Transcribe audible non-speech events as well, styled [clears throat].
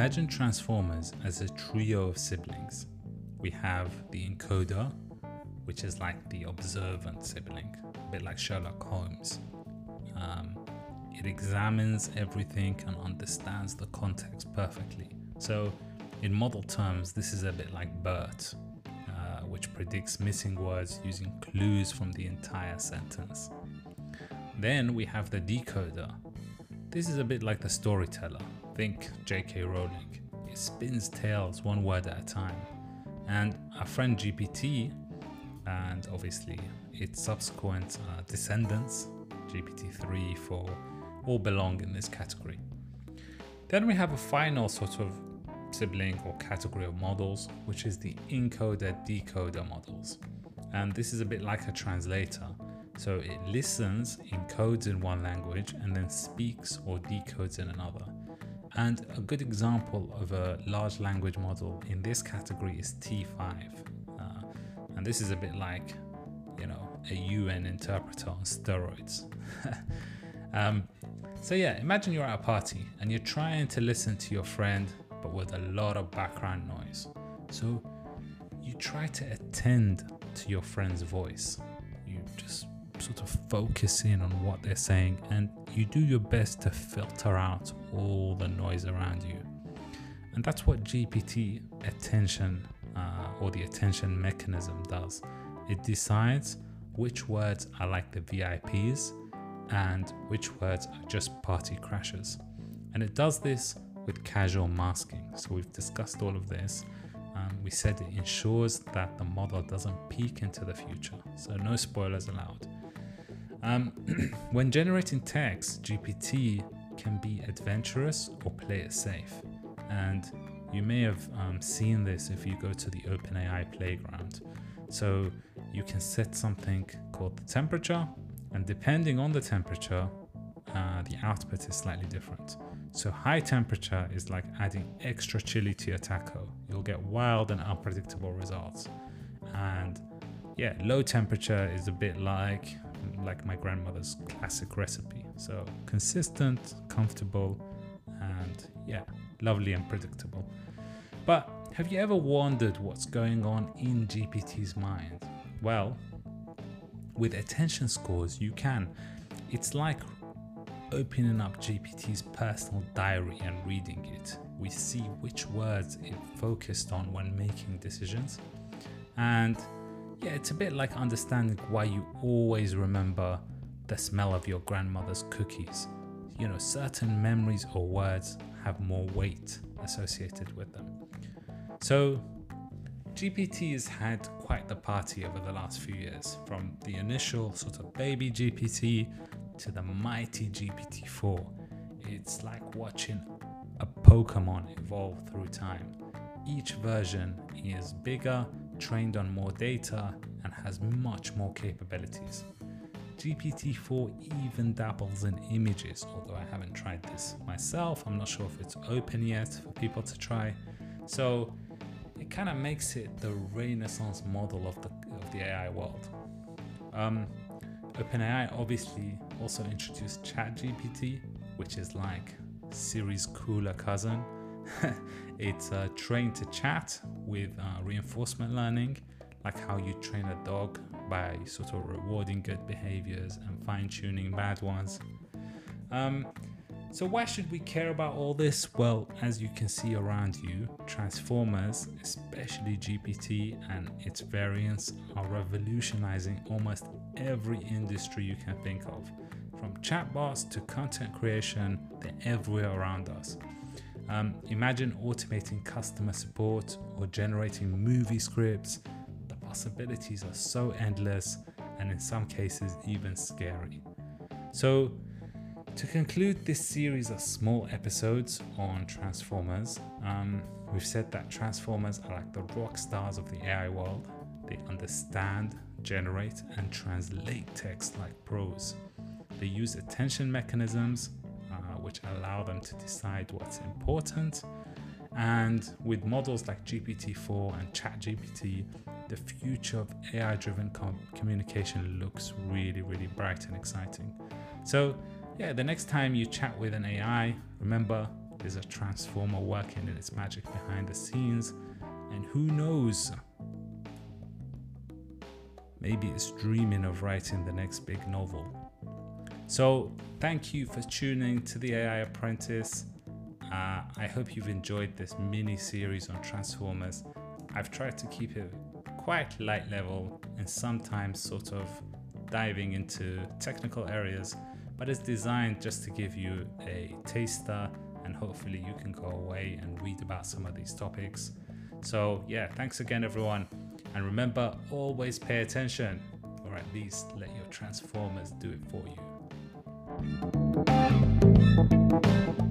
Imagine transformers as a trio of siblings. We have the encoder, which is like the observant sibling, a bit like Sherlock Holmes. Um, it examines everything and understands the context perfectly. So, in model terms, this is a bit like BERT, uh, which predicts missing words using clues from the entire sentence. Then we have the decoder. This is a bit like the storyteller. Think J.K. Rowling. It spins tales one word at a time. And our friend GPT, and obviously its subsequent uh, descendants, GPT 3, 4, all belong in this category. Then we have a final sort of sibling or category of models, which is the encoder decoder models. And this is a bit like a translator. So it listens, encodes in one language, and then speaks or decodes in another. And a good example of a large language model in this category is T5. Uh, and this is a bit like, you know, a UN interpreter on steroids. [laughs] um, so, yeah, imagine you're at a party and you're trying to listen to your friend, but with a lot of background noise. So, you try to attend to your friend's voice. Focus in on what they're saying and you do your best to filter out all the noise around you. And that's what GPT attention uh, or the attention mechanism does. It decides which words are like the VIPs and which words are just party crashers. And it does this with causal masking. So we've discussed all of this. Um, we said it ensures that the model doesn't peek into the future. So no spoilers allowed. Um, [clears throat] when generating text, GPT can be adventurous or play it safe. And you may have um, seen this if you go to the OpenAI playground. So you can set something called the temperature, and depending on the temperature, uh, the output is slightly different. So high temperature is like adding extra chili to your taco. You'll get wild and unpredictable results. And yeah, low temperature is a bit like like my grandmother's classic recipe. So consistent, comfortable, and yeah, lovely and predictable. But have you ever wondered what's going on in GPT's mind? Well, with attention scores, you can. It's like opening up GPT's personal diary and reading it. We see which words it focused on when making decisions. And yeah, it's a bit like understanding why you always remember the smell of your grandmother's cookies. You know, certain memories or words have more weight associated with them. So, GPT has had quite the party over the last few years, from the initial sort of baby GPT to the mighty GPT 4. It's like watching a Pokemon evolve through time. Each version is bigger, trained on more data, and has much more capabilities. GPT-4 even dabbles in images, although I haven't tried this myself. I'm not sure if it's open yet for people to try. So it kind of makes it the renaissance model of the, of the AI world. Um, OpenAI obviously also introduced ChatGPT, which is like Siri's cooler cousin. [laughs] it's uh, trained to chat with uh, reinforcement learning, like how you train a dog by sort of rewarding good behaviors and fine tuning bad ones. Um, so, why should we care about all this? Well, as you can see around you, transformers, especially GPT and its variants, are revolutionizing almost every industry you can think of. From chatbots to content creation, they're everywhere around us. Um, imagine automating customer support or generating movie scripts. The possibilities are so endless and in some cases even scary. So, to conclude this series of small episodes on Transformers, um, we've said that Transformers are like the rock stars of the AI world. They understand, generate, and translate text like pros. They use attention mechanisms, which allow them to decide what's important. And with models like GPT-4 and ChatGPT, the future of AI-driven com- communication looks really, really bright and exciting. So, yeah, the next time you chat with an AI, remember there's a transformer working in its magic behind the scenes, and who knows? Maybe it's dreaming of writing the next big novel. So, thank you for tuning to the AI Apprentice. Uh, I hope you've enjoyed this mini series on Transformers. I've tried to keep it quite light level and sometimes sort of diving into technical areas, but it's designed just to give you a taster and hopefully you can go away and read about some of these topics. So, yeah, thanks again, everyone. And remember, always pay attention, or at least let your Transformers do it for you. Thank you.